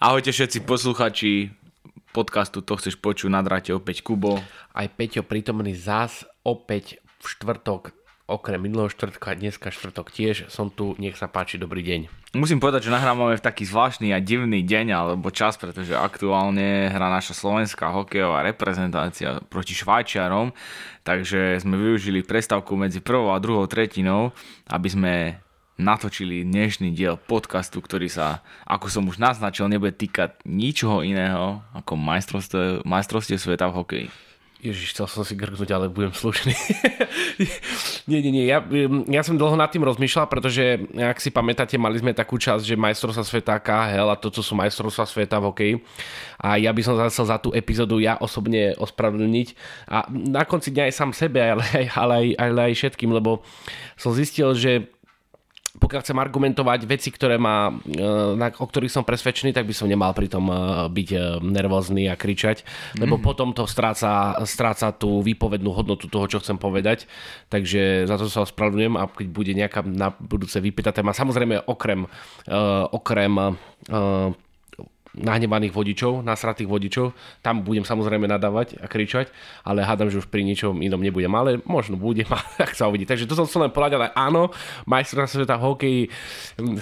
Ahojte všetci posluchači podcastu To chceš počuť na dráte opäť Kubo. Aj Peťo prítomný zás opäť v štvrtok, okrem minulého štvrtka, dneska štvrtok tiež som tu, nech sa páči, dobrý deň. Musím povedať, že nahrávame v taký zvláštny a divný deň alebo čas, pretože aktuálne hrá naša slovenská hokejová reprezentácia proti Švajčiarom, takže sme využili prestávku medzi prvou a druhou tretinou, aby sme natočili dnešný diel podcastu, ktorý sa, ako som už naznačil, nebude týkať ničoho iného ako majstrovstie, majstrovstie sveta v hokeji. Ježiš, chcel som si grknúť, ale budem slušný. nie, nie, nie. Ja, ja som dlho nad tým rozmýšľal, pretože, ak si pamätáte, mali sme takú časť, že majstrovstva sveta KHL a toto sú majstrovstva sveta v hokeji. A ja by som chcel za tú epizódu ja osobne ospravedlniť. A na konci dňa aj sám sebe, ale, ale, aj, ale aj všetkým, lebo som zistil, že pokiaľ chcem argumentovať veci, ktoré má, e, na, o ktorých som presvedčený, tak by som nemal pri tom e, byť e, nervózny a kričať, lebo mm. potom to stráca, stráca tú výpovednú hodnotu toho, čo chcem povedať. Takže za to sa ospravedlňujem a keď bude nejaká na budúce vypýtať téma, samozrejme okrem, okrem nahnevaných vodičov, nasratých vodičov. Tam budem samozrejme nadávať a kričať, ale hádam, že už pri ničom inom nebudem. Ale možno budem, ak sa uvidí. Takže to som chcel len povedať, ale áno, majstrovstvá sveta v hokeji,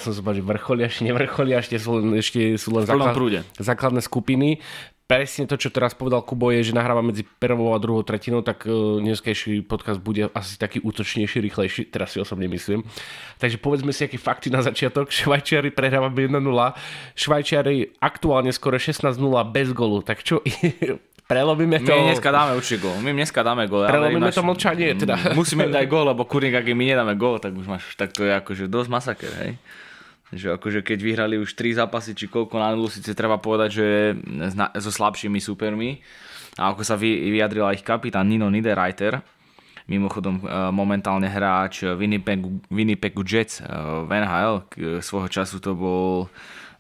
som sa že vrcholia, ešte nevrcholia, ešte sú len, ešte sú len základ, základné skupiny presne to, čo teraz povedal Kubo, je, že nahráva medzi prvou a druhou tretinou, tak uh, dneskejší podcast bude asi taký útočnejší, rýchlejší, teraz si osobne myslím. Takže povedzme si, aké fakty na začiatok. Švajčiari prehrávame 1-0, Švajčiari aktuálne skoro 16-0 bez golu, tak čo... Prelomíme to... My dneska dáme určite gól. My dneska dáme gól. Prelomíme to mlčanie. Teda. Musíme dať gól, lebo kurník, ak my nedáme gól, tak už máš, tak to je akože dosť masaker, hej. Že akože keď vyhrali už 3 zápasy, či koľko na nulu, síce treba povedať, že so slabšími supermi. A ako sa vyjadril ich kapitán Nino Niederreiter, mimochodom e, momentálne hráč Winnipegu, Winnipegu Jets e, v NHL, svojho času to bol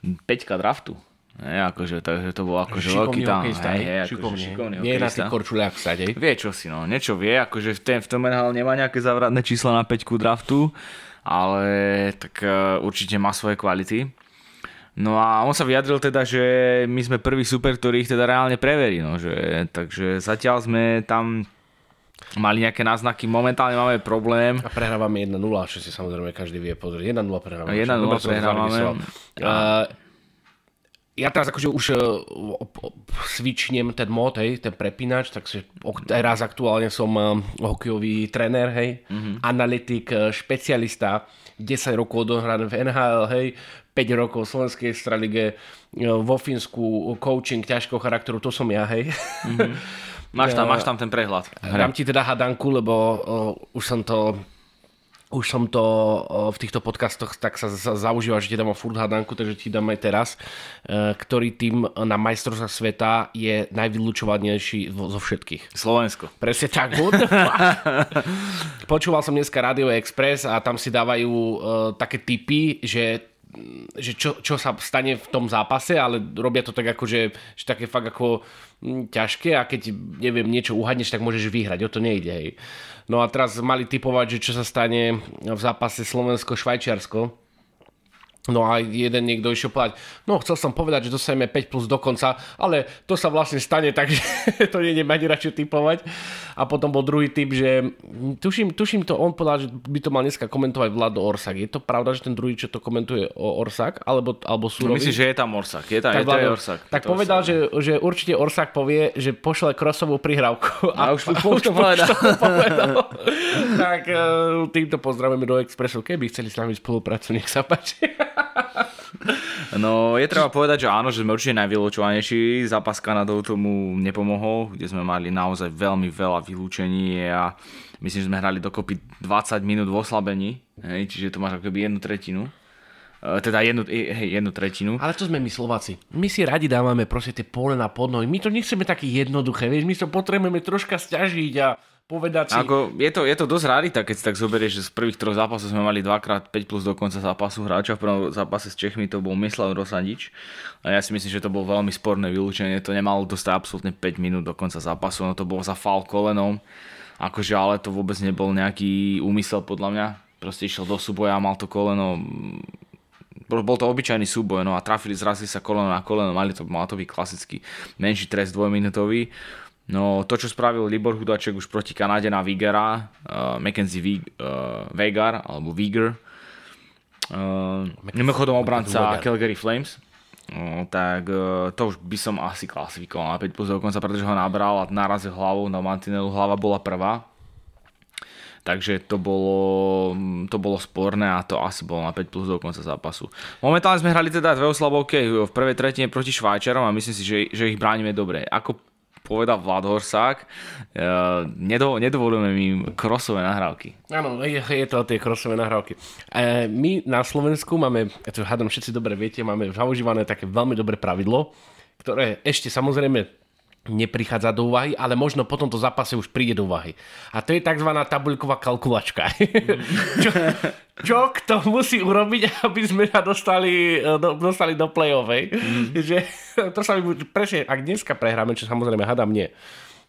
5 draftu. Ne, akože, takže to bol akože veľký tam. Hej, hej, akože šikovný Nie je na tých korčuliach vsade. Vie čo si, no. Niečo vie, akože v, ten, v tom NHL nemá nejaké zavratné číslo na 5 draftu ale tak e, určite má svoje kvality. No a on sa vyjadril teda, že my sme prvý super, ktorý ich teda reálne preverí. No, že, takže zatiaľ sme tam mali nejaké náznaky, momentálne máme problém. A prehrávame 1-0, čo si samozrejme každý vie pozrieť. 1-0 prehrávame. 1-0 prehrávame. Ja teraz akože už uh, svičnem ten mod, hej, ten prepínač, takže teraz aktuálne som uh, hokejový tréner, hej, mm-hmm. analytik, uh, špecialista, 10 rokov odohrané v NHL, hej, 5 rokov v Slovenskej stralige, uh, vo Fínsku, coaching ťažkého charakteru, to som ja, hej. Mm-hmm. Máš tam, máš tam ten prehľad. Dám ti teda hadanku, lebo uh, už som to už som to v týchto podcastoch tak sa zaužíval, že ti dám furt hadanku, takže ti dám aj teraz, e, ktorý tým na majstrovstvách sveta je najvylúčovanejší zo všetkých. Slovensko. Presne tak. Počúval som dneska Radio Express a tam si dávajú uh, také typy, že že čo, čo sa stane v tom zápase, ale robia to tak ako, že, že také fakt ako hm, ťažké a keď neviem, niečo uhadneš, tak môžeš vyhrať, o to nejde. Hej. No a teraz mali typovať, že čo sa stane v zápase Slovensko-Švajčiarsko No a jeden niekto išiel povedať, no chcel som povedať, že dostaneme 5 plus do konca, ale to sa vlastne stane, takže to nie ani radšej typovať. A potom bol druhý typ, že tuším, tuším to, on povedal, že by to mal dneska komentovať Vlado Orsak. Je to pravda, že ten druhý, čo to komentuje o Orsak, alebo, alebo Surovi? Myslím, že je tam Orsak, je tam, tak, je to je Orsak. Tak to povedal, Orsak. Že, že určite Orsak povie, že pošle krosovú prihrávku. A, a už, už, to povedal. povedal. tak e, týmto pozdravujeme do Expressu, keby chceli s nami spolupracovať, nech sa páči. No, je treba povedať, že áno, že sme určite najvylúčovanejší. Zápas Kanadou tomu nepomohol, kde sme mali naozaj veľmi veľa vylúčení a myslím, že sme hrali dokopy 20 minút v oslabení, hej, čiže to máš akoby jednu tretinu. E, teda jednu, hej, jednu tretinu. Ale to sme my Slováci. My si radi dávame proste tie pole na podnohy. My to nechceme také jednoduché, vieš, my to potrebujeme troška stiažiť a povedať. Ako, je, to, je to dosť rarita, keď si tak zoberieš, že z prvých troch zápasov sme mali dvakrát 5 plus do konca zápasu hráča. V prvom zápase s Čechmi to bol Mislav Rosadič. A ja si myslím, že to bolo veľmi sporné vylúčenie. To nemalo dostať absolútne 5 minút do konca zápasu. No to bolo za fal kolenom. Akože ale to vôbec nebol nejaký úmysel podľa mňa. Proste išiel do súboja a mal to koleno bol, bol to obyčajný súboj, no a trafili, zrazili sa koleno na koleno, mali to, mal to byť klasický menší trest dvojminútový. No to, čo spravil Libor Hudaček už proti Kanade na Vigera, uh, Mackenzie Vig, uh, Vegar, alebo Viger, uh, mimochodom obranca Calgary Flames, uh, tak uh, to už by som asi klasifikoval na 5 plus dokonca, pretože ho nabral a narazil hlavou na mantinelu, hlava bola prvá. Takže to bolo, to bolo sporné a to asi bolo na 5 plus do konca zápasu. Momentálne sme hrali teda dve oslabovky v prvej tretine proti Švajčarom a myslím si, že, že ich bránime dobre. Ako povedal Vlad Horsák, uh, nedo, nedovolujeme im krosové nahrávky. Áno, je, je to tie krosové nahrávky. E, my na Slovensku máme, ja to hádam všetci dobre viete, máme zaužívané také veľmi dobré pravidlo, ktoré ešte samozrejme neprichádza do úvahy, ale možno po tomto zápase už príde do úvahy. A to je tzv. tabuľková kalkulačka. Mm. čo, čo kto musí urobiť, aby sme sa dostali do, dostali do play-offej. Mm. Že, to sa mi prečo, ak dneska prehráme, čo samozrejme hadám nie,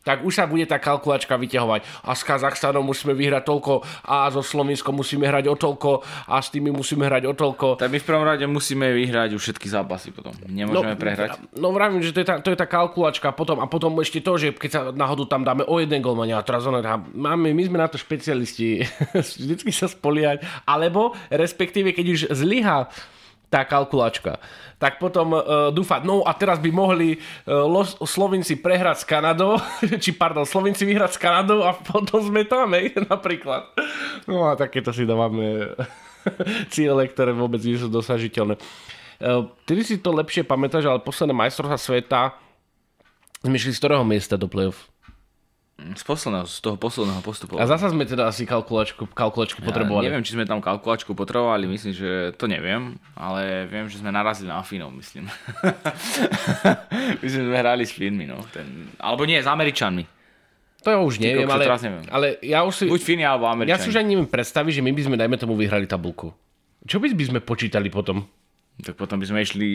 tak už sa bude tá kalkulačka vyťahovať. A s Kazachstanom musíme vyhrať toľko, a so Slovenskom musíme hrať o toľko, a s tými musíme hrať o toľko. Tak my v prvom rade musíme vyhrať už všetky zápasy potom. Nemôžeme no, prehrať. No vravím, že to je, tá, to je tá kalkulačka potom a potom ešte to, že keď sa náhodou tam dáme o jeden gol, a teraz ona, máme, my sme na to špecialisti, vždycky sa spoliať, alebo respektíve keď už zlyha tá kalkulačka. Tak potom uh, dúfať, no a teraz by mohli uh, Slovinci prehrať s Kanadou, či pardon, Slovinci vyhrať s Kanadou a potom sme tam, hej, napríklad. No a takéto si dávame ciele, ktoré vôbec nie sú dosažiteľné. Uh, ty si to lepšie pamätáš, ale posledné majstrovstvá sveta sme z ktorého miesta do play-off? Z posledného, z toho posledného postupu. A zasa sme teda asi kalkulačku, kalkulačku potrebovali. Ja neviem, či sme tam kalkulačku potrebovali, myslím, že to neviem, ale viem, že sme narazili na Finov, myslím. myslím, že sme hrali s Finmi, no. Ten, alebo nie, s Američanmi. To ja už neviem, ale, neviem. ale ja už si... Buď Fíny alebo Američani. Ja si už ani neviem predstaviť, že my by sme, dajme tomu, vyhrali tabulku. Čo by sme počítali potom? Tak potom by sme išli,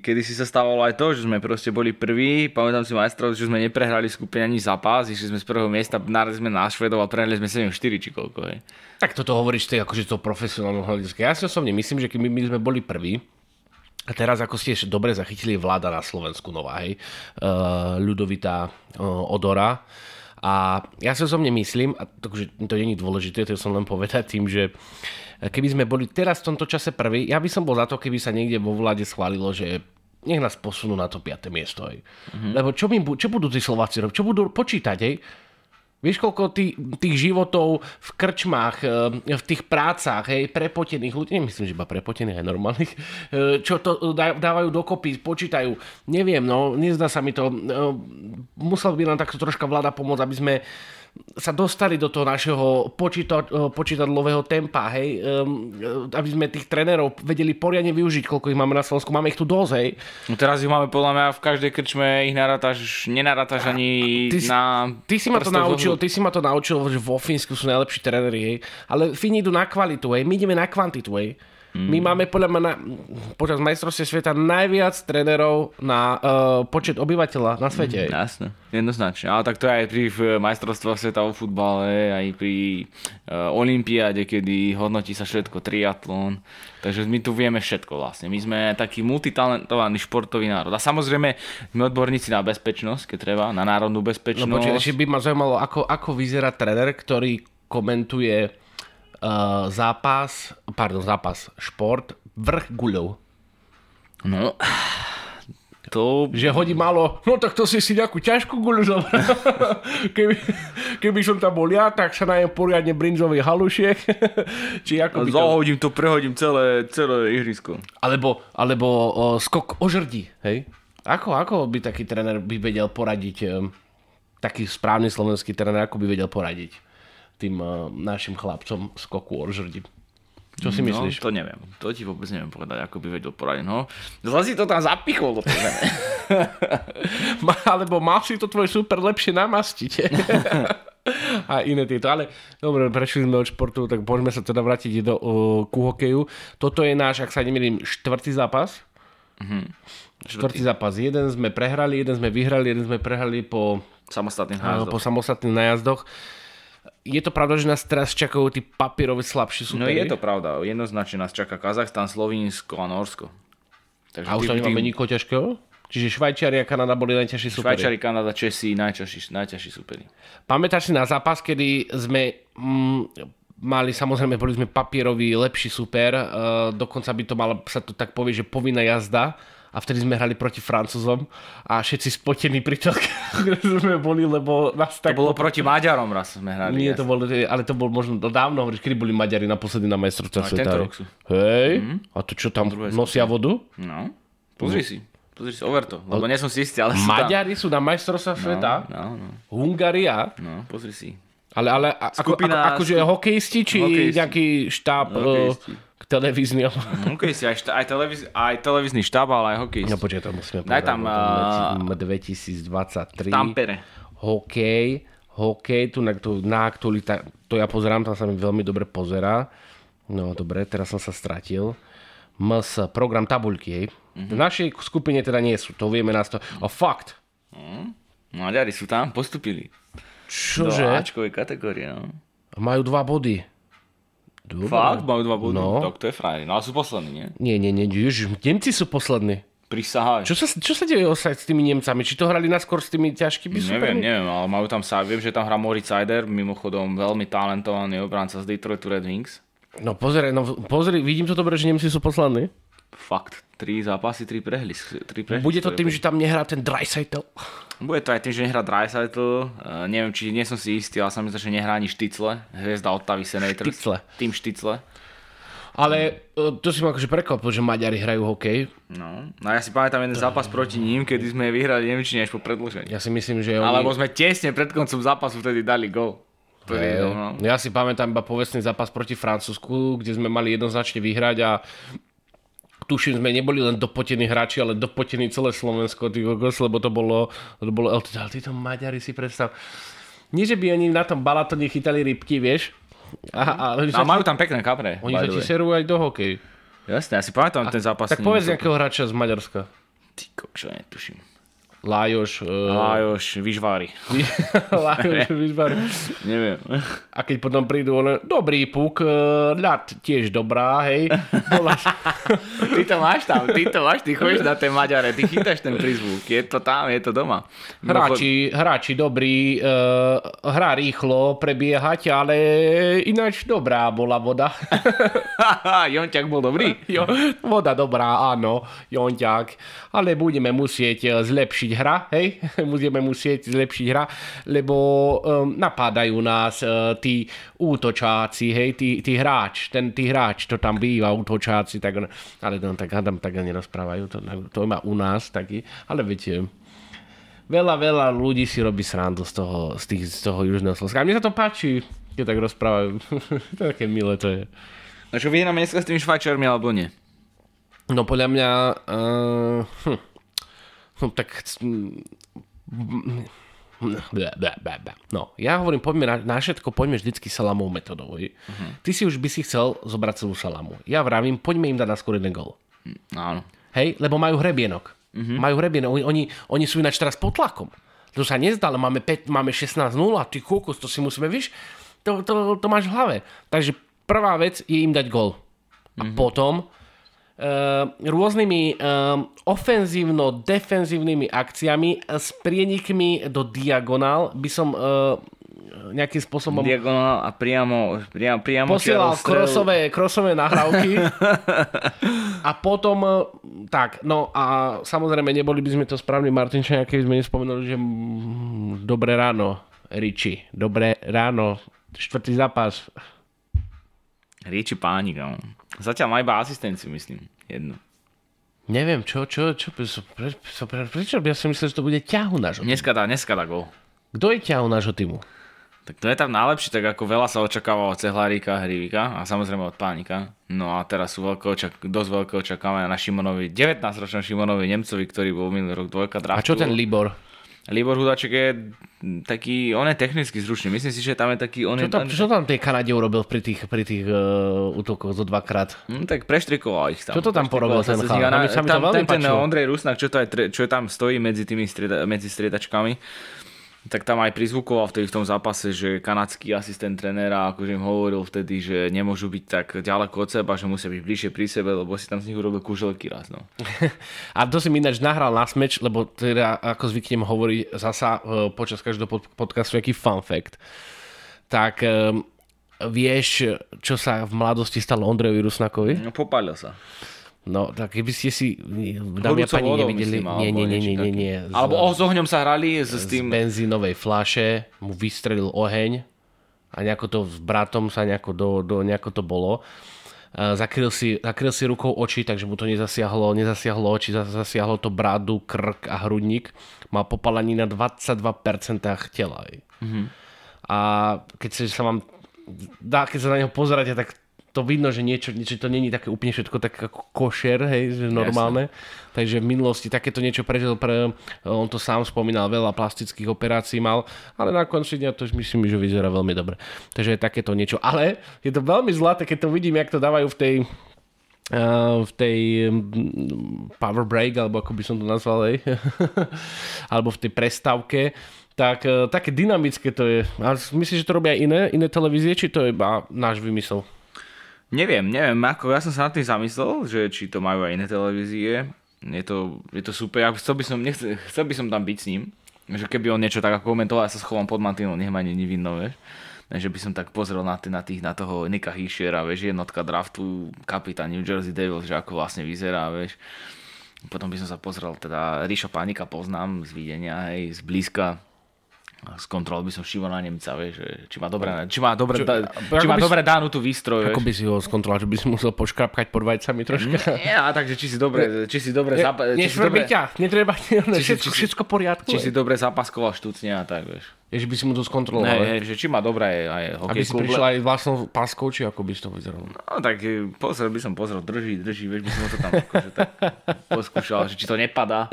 kedy si sa stávalo aj to, že sme proste boli prví, pamätám si majstrov, že sme neprehrali skupine ani zápas, išli sme z prvého miesta, narazili sme na Švedov a prehrali sme 7-4 či koľko, hej. Tak toto hovoríš ty akože to profesionálne hľadiska. Ja si osobne myslím, že keby my sme boli prví, a teraz, ako ste dobre zachytili, vláda na Slovensku nová, hej, uh, ľudovitá uh, Odora. A ja si osobne myslím, a to, že to je dôležité, to som len povedať tým, že keby sme boli teraz v tomto čase prví, ja by som bol za to, keby sa niekde vo vláde schválilo, že nech nás posunú na to 5. miesto. Hej. Mm-hmm. Lebo čo, my, čo budú tí Slováci robiť? Čo budú počítať? Hej? Vieš, koľko tých, tých životov v krčmách, eh, v tých prácach, hej, prepotených ľudí, nemyslím, že iba prepotených, aj normálnych, eh, čo to dávajú dokopy, počítajú. Neviem, no, nezdá sa mi to. Eh, musel by nám takto troška vláda pomôcť, aby sme sa dostali do toho našeho počíta, eh, počítadlového tempa, hej, um, aby sme tých trénerov vedeli poriadne využiť, koľko ich máme na Slovensku. Máme ich tu dosť, hej. No teraz ich máme podľa mňa v každej krčme, ich narátaš, nenarátaš ani ty na... Ty si ma to naučil, ty si ma to naučil, že vo Fínsku sú najlepší tréneri, hej. Ale Fíni idú na kvalitu, hej. My ideme na kvantitu, hej. Mm. My máme podľa mňa na, počas majstrovstve sveta najviac trénerov na uh, počet obyvateľa na svete. Mm, jasne, jednoznačne. Ale tak to je aj pri majstrovstvách sveta vo futbale, aj pri uh, olympiáde, kedy hodnotí sa všetko, triatlon. Takže my tu vieme všetko vlastne. My sme taký multitalentovaný športový národ. A samozrejme, sme odborníci na bezpečnosť, keď treba, na národnú bezpečnosť. No počkej, ešte by ma zaujímalo, ako, ako vyzerá tréner, ktorý komentuje uh, zápas, pardon, zápas, šport, vrch guľov. No, to... Že hodí malo, no tak to si si nejakú ťažkú guľu zobral. keby, keby som tam bol ja, tak sa najem poriadne brinzový halušiek. Či ako by Zahodím to... to, prehodím celé, celé ihrisko. Alebo, alebo o, skok o žrdi, hej? Ako, ako by taký tréner by vedel poradiť, um, taký správny slovenský tréner, ako by vedel poradiť? Tým uh, našim chlapcom skoku žrdi. Čo si no, myslíš? to neviem. To ti vôbec neviem povedať, ako by vedel poradiť. No, zle si to tam zapichol do Alebo mal si to tvoj super lepšie namastiť. a iné tieto. Ale dobre, prešli sme od športu, tak poďme sa teda vrátiť do, uh, ku hokeju. Toto je náš, ak sa nemýlim, štvrtý zápas. Mm-hmm. Štvrtý zápas. Jeden sme prehrali, jeden sme vyhrali, jeden sme prehrali po samostatných nájazdoch. Po samostatných nájazdoch. Je to pravda, že nás teraz čakajú tí papierovi slabší No superi? je to pravda, jednoznačne nás čaká Kazachstan, Slovinsko a Norsko. Takže A už tam nemáme nikoho ťažkého? Čiže Švajčiari a Kanada boli najťažší superi. Švajčari, Kanada, Česi, najťažší, najťažší superi. Pamätáš si na zápas, kedy sme mm, mali, samozrejme, boli sme papierový lepší super, uh, dokonca by to malo sa to tak povie, že povinná jazda a vtedy sme hrali proti Francúzom a všetci spotení pri telke, kde sme boli, lebo nás To tak... bolo proti Maďarom raz sme hrali. Nie, jasne. to bolo, ale to bol možno dávno, hovoríš, kedy boli Maďari naposledy na majstrovstvá Aj sveta. tento rok sú. Hej, a to čo tam nosia vodu? No, pozri si. Pozri si, over to, lebo nie som si istý, ale sú tam. Maďari sú na majstrovstvá sveta, No, no, Hungaria, no, pozri si. ale, ale a- ako, ako, Skupina- akože hokejisti, či Hokejisti. nejaký štáb Hokejisti. Uh, televízny? Hokej si, aj, šta- aj, televíz, aj televízny štáb, ale aj hokej. No počkaj, to musíme Daj tam, povedať. a- 2023. Tampere. Hokej, hokej, tu na, tu, na aktualita, to ja pozerám, tam sa mi veľmi dobre pozerá. No dobre, teraz som sa stratil. MS, program tabuľky, hej. V našej skupine teda nie sú, to vieme nás to... O, fakt. Maďari sú tam, postupili. Do Čože? Ačkovej kategórie, no. Majú dva body. Dobre. Fakt? Majú dva body? No. Tak to je frajer. No ale sú poslední, nie? Nie, nie, nie, ježiš, Nemci sú poslední. Prisahaj. Čo sa, čo sa deje osať s tými Nemcami? Či to hrali naskôr s tými ťažkými Neviem, supermi? neviem, ale majú tam sa, viem, že tam hrá Moritz Seider, mimochodom veľmi talentovaný obranca z Detroitu Red Wings. No pozri, no pozri, vidím to dobre, že Nemci sú poslední. Fakt, tri zápasy, tri prehly. Tri prehly Bude to tým, že tam nehrá ten Dreisaitl? Bude to aj tým, že nehrá Dreisaitl, uh, neviem, či nie som si istý, ale sa mi zdá, že nehrá ani Štycle, hviezda Ottavy Senators. Štycle. Tým Štycle. Ale e, to si ma akože prekvapil, že Maďari hrajú hokej. No. no ja si pamätám jeden zápas proti ním, kedy sme vyhrali Nemčine až po predĺžení. Ja si myslím, že oni... Alebo sme tesne pred koncom zápasu vtedy dali gol. No, Ja si pamätám iba povestný zápas proti Francúzsku, kde sme mali jednoznačne vyhrať a tuším, sme neboli len dopotení hráči, ale dopotení celé Slovensko, ty kokos, lebo to bolo, to bolo, ale títo- Maďari si predstav. Nie, že by oni na tom balatone chytali rybky, vieš, a, ale a majú tam pekné kapre. oni sa ti way. serujú aj do hokej. Jasne, ja si pamätám ten zápas. Tak povedz nejakého hráča z Maďarska. Ty kokšo, netuším. Lájoš, uh, Lájoš, Vyžvári. Lájoš, Vyžbar. Neviem. A keď potom prídu, one, dobrý puk, uh, ľad tiež dobrá, hej. Bola... Ty to máš tam, ty to máš, ty chodíš na ten Maďare, ty chytáš ten prízvuk. Je to tam, je to doma. hráči, hráči dobrý, uh, hrá rýchlo, prebiehať, ale ináč dobrá bola voda. Jonťak bol dobrý. jo, voda dobrá, áno, Jonťák. Ale budeme musieť zlepšiť hra, hej? budeme musieť zlepšiť hra, lebo um, napadajú nás uh, tí útočáci, hej, tí, tí hráč, ten tí hráč, to tam býva, útočáci, tak, on- ale no, tak Adam tak nerozprávajú, to, to má u nás taký, ale viete, veľa, veľa ľudí si robí srandu z toho, z, tých, z toho južného Slovenska. A mne sa to páči, keď tak rozprávajú. také milé to je. No čo vyhráme dneska s tými Švajčiarmi alebo nie? No podľa mňa... Uh, hm, hm, tak... No, ja hovorím, poďme na, na všetko, poďme vždycky salamou metodou. Uh-huh. Ty si už by si chcel zobrať celú salamu. Ja vravím, poďme im dať na skôr jeden gol. Áno. Hej, lebo majú hrebienok. Uh-huh. Majú hrebienok. Oni, oni, oni sú ináč teraz pod tlakom. To sa nezdá, ale máme, 5, máme 16-0 a ty kokos, to si musíme, víš, to, to, to máš v hlave. Takže prvá vec je im dať gol. A uh-huh. potom rôznymi um, ofenzívno-defenzívnymi akciami s prienikmi do diagonál by som uh, nejakým spôsobom Diagonál a priamo, priamo, priamo posielal krosové, krosové nahrávky a potom tak, no a samozrejme neboli by sme to správni Martinčania, keby sme nespomenuli, že dobré ráno, Riči, dobré ráno, štvrtý zápas. Rieči pánik, no. Zatiaľ má iba asistenciu, myslím. Jednu. Neviem, čo, čo, čo, pre, pre, pre, prečo ja som myslel, že to bude ťahu nášho. Dneska dá, dneska dá gol. Kto je ťahu nášho týmu? Tak to je tam najlepší, tak ako veľa sa očakáva od Cehlárika, Hrivika a samozrejme od Pánika. No a teraz sú veľké očak- dosť veľké očakávania na Šimonovi, 19-ročnom Šimonovi Nemcovi, ktorý bol minulý rok dvojka draftu. A čo ten Libor? Libor Hudaček je taký, on je technicky zručný. Myslím si, že tam je taký, on Čo je... tam, on- čo tam tej Kanade urobil pri tých, pri tých uh, útokoch zo dvakrát? Hm, tak preštrikoval ich tam. Čo to tam porobil ten mi to tam, veľmi ten. Ondrej Rusnak, čo, to je, čo tam stojí medzi tými strieda, medzi striedačkami, tak tam aj prizvukoval vtedy v tom zápase, že kanadský asistent trenéra akože im hovoril vtedy, že nemôžu byť tak ďaleko od seba, že musia byť bližšie pri sebe, lebo si tam z nich urobil kuželky raz. No. A to si mi ináč nahral na smeč, lebo teda ako zvyknem hovoriť zasa uh, počas každého pod- podcastu nejaký fun fact. Tak um, vieš, čo sa v mladosti stalo Ondrejovi Rusnakovi? no popálil sa. No, tak keby ste si, dámy a pani, vodou, nevideli, myslím, nie, nie, nie, nie, nie, nie. Z- Alebo s ohňom sa hrali s, s z tým... benzínovej fláše mu vystrelil oheň a nejako to s bratom sa nejako, do, do, nejako to bolo. Zakryl si, zakryl si rukou oči, takže mu to nezasiahlo, nezasiahlo oči, zas- zasiahlo to bradu, krk a hrudník. Mal popalení na 22% tela. Mm-hmm. A keď sa vám dá, keď sa na neho pozeráte, tak to vidno, že niečo, niečo to není také úplne všetko tak ako košer, hej, že normálne. Takže v minulosti takéto niečo prežil, pre, on to sám spomínal, veľa plastických operácií mal, ale na konci dňa to myslím, že vyzerá veľmi dobre. Takže je takéto niečo. Ale je to veľmi zlaté, keď to vidím, jak to dávajú v tej Uh, v tej um, power break, alebo ako by som to nazval, hej. alebo v tej prestávke, tak uh, také dynamické to je. A myslíš, že to robia iné, iné televízie, či to je iba náš vymysel? Neviem, neviem, ako ja som sa nad tým zamyslel, že či to majú aj iné televízie. Je to, je to super, ja chcel by, som, nechce, chcel by som tam byť s ním. Že keby on niečo tak ako komentoval, ja sa schovám pod mantínom, nech ma vieš. Takže by som tak pozrel na, tých, na, tých, na toho Nika Hischiera, vieš, jednotka draftu, kapitán New Jersey Devils, že ako vlastne vyzerá, vieš. Potom by som sa pozrel, teda Ríša Panika poznám z videnia, hej, z blízka. Z kontrol by som Šimona Nemca, vieš, či má dobre, či má dobre, Čo- da, či má dobre dánú tú výstroj, Ako vieš. by si ho skontroloval, že by si musel poškrapkať pod vajcami troška? Nie, a takže či si dobre, či si dobre, zap, či si dobre, ťa, netreba, si- všetko, či všetko poriadku. či si dobre zapaskoval štúcne a tak, vieš. Že by si mu to Ne, skontroloval. hej, že či má dobré aj Aby si prišiel aj vlastnou páskou, či ako by si to vyzeralo. No tak e, pozrel by som pozrel, drží, drží, vieš, by som to tam akože tak poskúšal, že či to nepadá.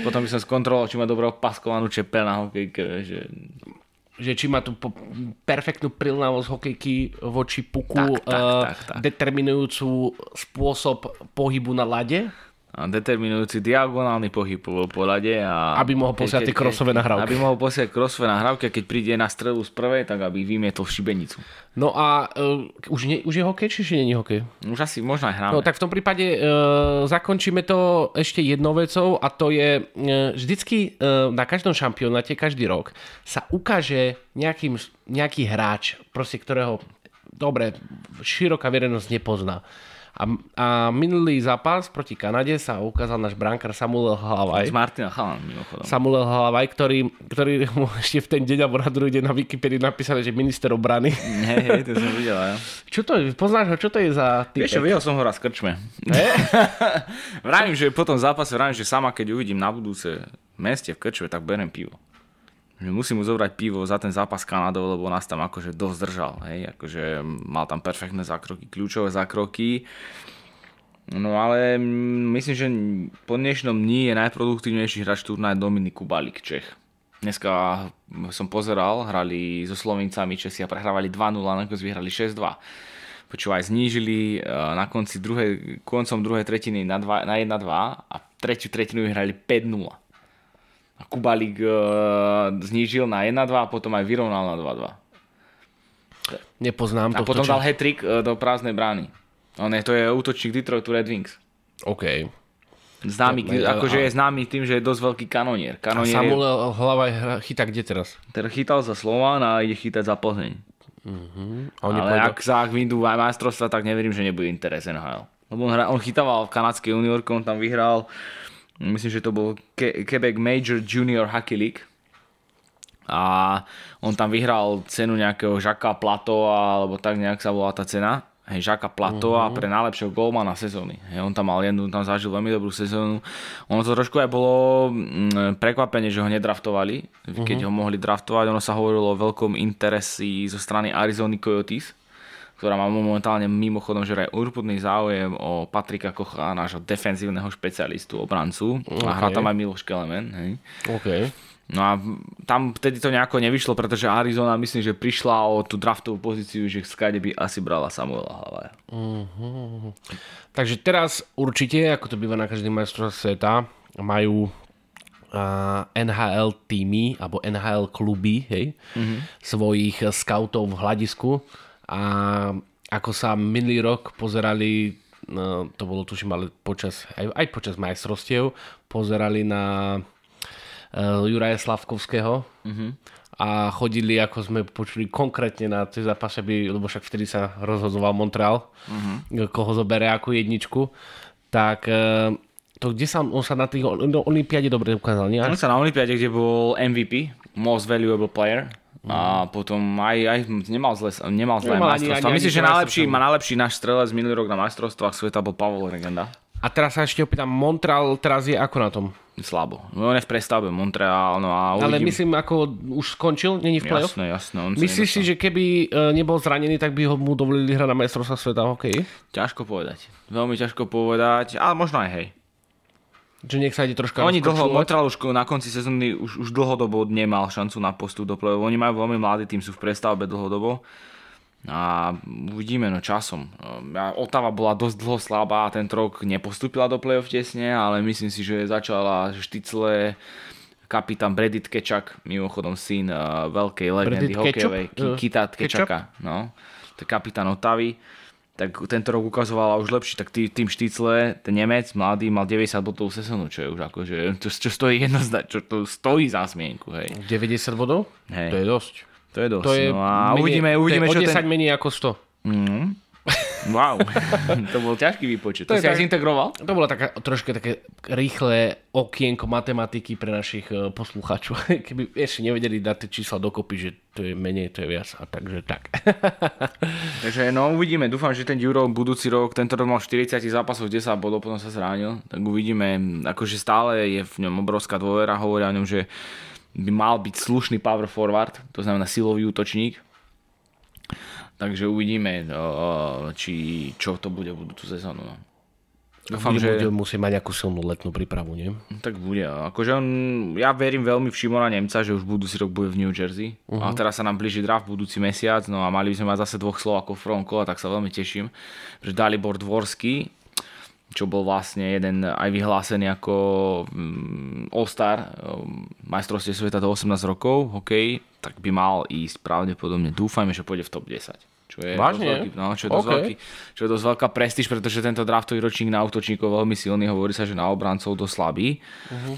Potom by som skontroloval, či má dobre opaskovanú čepel na hokejke, že... že či má tú po- perfektnú prilnavosť hokejky voči puku, Tak, tak, eh, tak, tak. determinujúcu spôsob pohybu na lade, A determinujúci diagonálny pohyb po pohľade a... Aby mohol posielať tie krosové nahrávky. Aby mohol posielať krosové nahrávky a keď príde na strelu z prvej, tak aby vymietol šibenicu. No a uh, už, nie, už je hokej, či ešte není hokej? Už asi možno aj hráme. No tak v tom prípade uh, zakončíme to ešte jednou vecou a to je uh, vždycky uh, na každom šampionáte, každý rok sa ukáže nejakým, nejaký hráč, proste ktorého dobre, široká verejnosť nepozná. A, a minulý zápas proti Kanade sa ukázal náš brankár Samuel Hlavaj. Z Martina Chalan, mimochodom. Samuel Hlavaj, ktorý, ktorý mu ešte v ten deň alebo na druhý deň na Wikipedii napísali, že minister obrany. Hej, hej, to som videl, ja. Čo to? Poznáš ho? Čo to je za typ? Vieš videl som ho raz krčme. vravím, že po tom zápase vravím, že sama keď uvidím na budúce v meste v krčme, tak berem pivo. Že musím mu zobrať pivo za ten zápas Kanadou, lebo nás tam akože dosť držal. Hej? Akože mal tam perfektné zákroky, kľúčové zákroky. No ale myslím, že po dnešnom dni je najproduktívnejší hráč turnaja Dominik Kubalik, Čech. Dneska som pozeral, hrali so Slovincami Česi a prehrávali 2-0 a nakoniec vyhrali 6-2. Počúvaj, znížili eh, na konci druhej, koncom druhej tretiny na, dva, na 1-2 a tretiu tretinu vyhrali 5-0. A Kubalik uh, znížil na 1-2 a potom aj vyrovnal na 2-2. Nepoznám A to. potom dal hat-trick uh, do prázdnej brány. On je, to je útočník Detroitu Red Wings. OK. Známy, a- akože je známy tým, že je dosť veľký kanonier. A kanonier je, Samuel Hlavaj hra- chytá kde teraz? teda chytal za Slován a ide chytať za Plzeň. A oni Ale pôjdu- ak sa ak vyjdú aj majstrovstva, tak neverím, že nebude interes NHL. Lebo on, hra, on chytával v kanadskej juniorke, on tam vyhral, myslím, že to bol Ke- Quebec Major Junior Hockey League. A on tam vyhral cenu nejakého Žaka Platova, alebo tak nejak sa volá tá cena. Hej, Žaka Platova uh-huh. pre najlepšieho golmana sezóny. Hej, on tam mal jednu, tam zažil veľmi dobrú sezónu. Ono to trošku aj bolo mm, prekvapenie, že ho nedraftovali, uh-huh. keď ho mohli draftovať. Ono sa hovorilo o veľkom interesi zo strany Arizona Coyotes, ktorá má momentálne mimochodom, že aj urputný záujem o Patrika Kocha, nášho defenzívneho špecialistu, obrancu. Okay. A hrá Okay. tam aj Miloš Kelemen. Hej. OK. No a tam vtedy to nejako nevyšlo, pretože Arizona myslím, že prišla o tú draftovú pozíciu, že skade by asi brala Samuela Hlavaja. Takže teraz určite, ako to býva na každý majstrov sveta, majú a, NHL týmy, alebo NHL kluby, hej, mm-hmm. svojich scoutov v hľadisku a ako sa minulý rok pozerali, no, to bolo tuším, ale počas, aj, aj počas majstrovstiev, pozerali na uh, Juraja Slavkovského mm-hmm. a chodili, ako sme počuli konkrétne na tie zápasy, aby, lebo však vtedy sa rozhodoval Montreal, mm-hmm. koho zobere ako jedničku, tak uh, to, kde sa on sa na tých Olympiáde dobre ukázal, nie? On sa na Olympiáde, kde bol MVP, Most Valuable Player, a potom aj, aj nemal zle, nemal zlé nemal majstrovstvá. Myslím, že najlepší, má najlepší náš strelec minulý rok na majstrovstvách sveta bol Pavel Regenda. A teraz sa ešte opýtam, Montreal teraz je ako na tom? Slabo. No on je v prestavbe Montreal. No a uvidím. Ale myslím, ako už skončil, není v play-off? Jasné, jasné. Myslíš si, že keby e, nebol zranený, tak by ho mu dovolili hrať na majstrovstvá sveta hokej? Ťažko povedať. Veľmi ťažko povedať, ale možno aj hej. Že nech sa ide troška Oni dlho, Montreal už na konci sezóny už, už dlhodobo nemal šancu na postup do play Oni majú veľmi mladý tým, sú v prestavbe dlhodobo. A uvidíme no časom. Otava bola dosť dlho slabá ten rok nepostúpila do play-off tesne, ale myslím si, že začala štycle kapitán Bredit Kečak, mimochodom syn uh, veľkej legendy hokejovej, Kita Kečaka, no, to je kapitán Otavy tak tento rok ukazovala už lepší, tak tý, tým Štícle, ten Nemec, mladý, mal 90 bodov sezónu, čo je už akože, čo, čo stojí jednoznačne, čo to stojí za zmienku, hej. 90 bodov? Hej. To je dosť. To je dosť, to je no a menej, uvidíme, uvidíme, to je čo 10 ten... menej ako 100. Mm. Wow, to bol ťažký výpočet. To, to si tak, aj zintegroval? To bolo taká, troška také rýchle okienko matematiky pre našich uh, poslucháčov. Keby ešte nevedeli dať tie čísla dokopy, že to je menej, to je viac. A takže tak. takže no uvidíme. Dúfam, že ten Euro budúci rok, tento rok mal 40 zápasov, 10 bodov, potom sa zránil. Tak uvidíme. Akože stále je v ňom obrovská dôvera. Hovoria o ňom, že by mal byť slušný power forward, to znamená silový útočník Takže uvidíme, či, čo to bude v budúcu sezónu. No. Dúfam, že... Musí mať nejakú silnú letnú prípravu, nie? Tak bude. Akože on, ja verím veľmi v Šimona Nemca, že už budúci rok bude v New Jersey. Uh-huh. A teraz sa nám blíži draft budúci mesiac, no a mali by sme mať zase dvoch Slovakov v prvom kole, tak sa veľmi teším. Že Dalibor Dvorský, čo bol vlastne jeden aj vyhlásený ako mm, All-Star um, majstrovstie sveta do 18 rokov, hokej, tak by mal ísť pravdepodobne, dúfajme, že pôjde v top 10. Čo je Vážne? Dosť veľký, no, čo je, okay. dosť veľký, čo je dosť veľká prestíž, pretože tento draftový ročník na útočníkov veľmi silný, hovorí sa, že na obrancov dosť slabý. Uh-huh.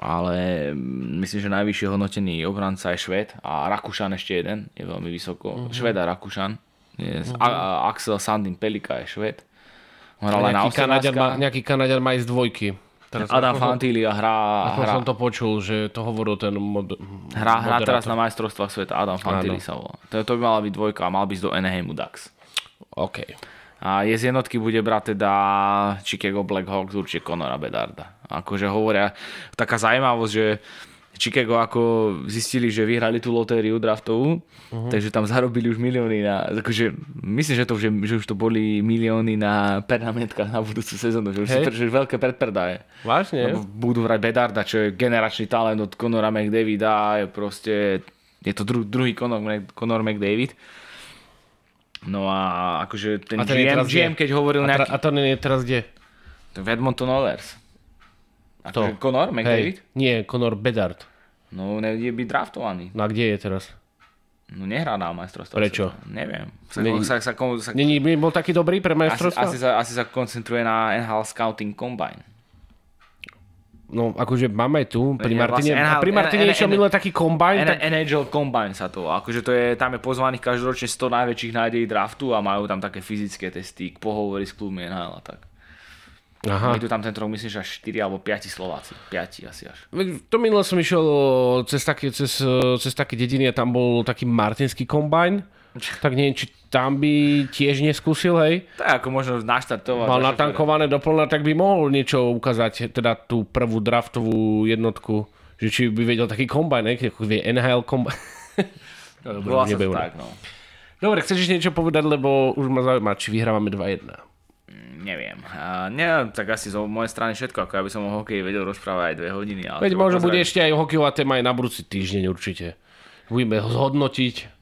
Ale myslím, že najvyššie hodnotený obranca je Šved a Rakúšan ešte jeden, je veľmi vysoko. Uh-huh. Šved a Rakúšan. Je, uh-huh. a, Axel Sandin Pelika je Šved. Hral aj na Kanadian má, nejaký má ísť z dvojky. Teraz Adam Fantilli a hrá... Ako hrá, som to počul, že to hovoril ten mod, hrá, hrá teraz na majstrovstvách sveta. Adam Fantilli sa volá. To, to by mala byť dvojka a mal byť do Anaheimu Ducks. OK. A je z jednotky bude brať teda Chicago Blackhawks určite Conora Bedarda. Akože hovoria, taká zaujímavosť, že Chicago ako zistili, že vyhrali tú lotériu draftovú, uh-huh. takže tam zarobili už milióny na, akože myslím, že, to, že, že už to boli milióny na pernamentkách na budúcu sezónu, že už hey. sú veľké predpredaje. Vážne? Budú vrať Bedarda, čo je generačný talent od Conora McDavida, je proste, je to dru, druhý Conor, Conor McDavid. No a akože ten, a ten GM, GM, keď hovoril a, tra, nejaký... A to nie je teraz kde? To je Edmonton Oilers. To. Conor McDavid? Hej, nie, Conor Bedard. No, nevie byť draftovaný. No a kde je teraz? No nehrá na majstrovstvá. Prečo? Neviem. Sa, Není, sa, sa, sa, Není, bol taký dobrý pre majstrovstvá? Asi, asi, sa, asi sa koncentruje na NHL Scouting Combine. No, akože máme tu pri Martine, vlastne NHL, pri Martine išiel minulé taký kombine. tak... NHL Combine sa to Akože to je, tam je pozvaných každoročne 100 najväčších nádejí draftu a majú tam také fyzické testy, pohovory s klubmi NHL a tak. Aha. tu tam ten myslím, že až 4 alebo 5 Slováci. 5 asi až. To minule som išiel cez také, cez, cez také dediny a tam bol taký martinský kombajn. Tak neviem, či tam by tiež neskúsil, hej? Tak ako možno naštartovať. Mal natankované doplna, tak by mohol niečo ukázať, teda tú prvú draftovú jednotku, že či by vedel taký kombajn, hej? Ako vie NHL kombajn. Dobre, tak, no. Dobre, chceš niečo povedať, lebo už ma zaujíma, či vyhrávame 2-1 neviem. A nie, tak asi zo mojej strany všetko, ako ja by som o hokeji vedel rozprávať aj dve hodiny. Ale Veď možno bude ešte aj hokejová téma aj na budúci týždeň určite. Budeme zhodnotiť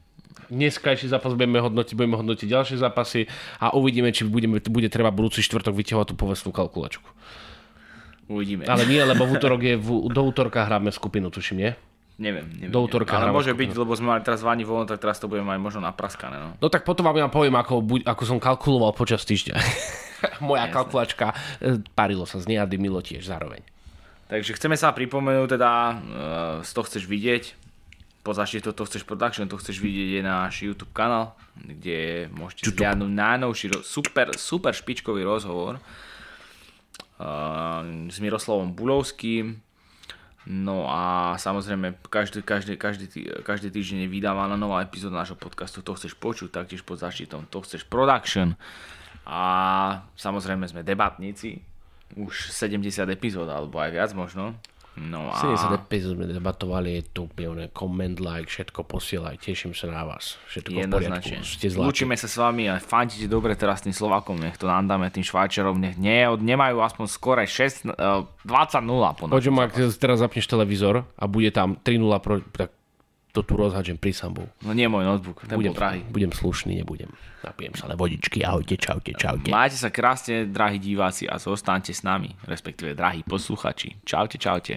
dneskajší zápas budeme hodnotiť, budeme hodnotiť ďalšie zápasy a uvidíme, či budeme, bude treba budúci štvrtok vyťahovať tú povestnú kalkulačku. Uvidíme. Ale nie, lebo v útorok je, v, do útorka hráme skupinu, tuším, nie? Neviem, neviem. Do útorka Ale môže byť, lebo sme mali teraz vani voľno, tak teraz to budeme mať možno napraskané. No. No tak potom vám ja poviem, ako, ako som kalkuloval počas týždňa. Moja kalkulačka, e, parilo sa z nej a dymilo tiež zároveň. Takže chceme sa pripomenúť, teda uh, to chceš vidieť, po zaštitu to chceš production, to chceš vidieť je náš YouTube kanál, kde môžete zliadnúť najnovší, super, super špičkový rozhovor uh, s Miroslavom Bulovským. No a samozrejme, každý, každý, každý, každý týždeň je vydávaná nová epizóda nášho podcastu, to chceš počuť, taktiež pod zaštitom, to chceš production. A samozrejme sme debatníci, už 70 epizód, alebo aj viac možno. No a 70 epizód sme debatovali, je tu úplne comment, like, všetko posielaj, teším sa na vás. Všetko v poriadku, jednoznačne. ste. Lúčime sa s vami a fandíte dobre teraz tým Slovakom, nech to nandáme tým Švajčarom, nech nie, nemajú aspoň skore 6, uh, 20-0 po Poďme, ak teraz zapneš televízor a bude tam 3-0, pro, tak to tu rozhádžem pri sambu. No nie môj notebook, ten Budem, bol drahý. budem slušný, nebudem. Napijem sa ale vodičky, ahojte, čaute, čaute. Majte sa krásne, drahí diváci a zostaňte s nami, respektíve drahí posluchači. Čaute, čaute.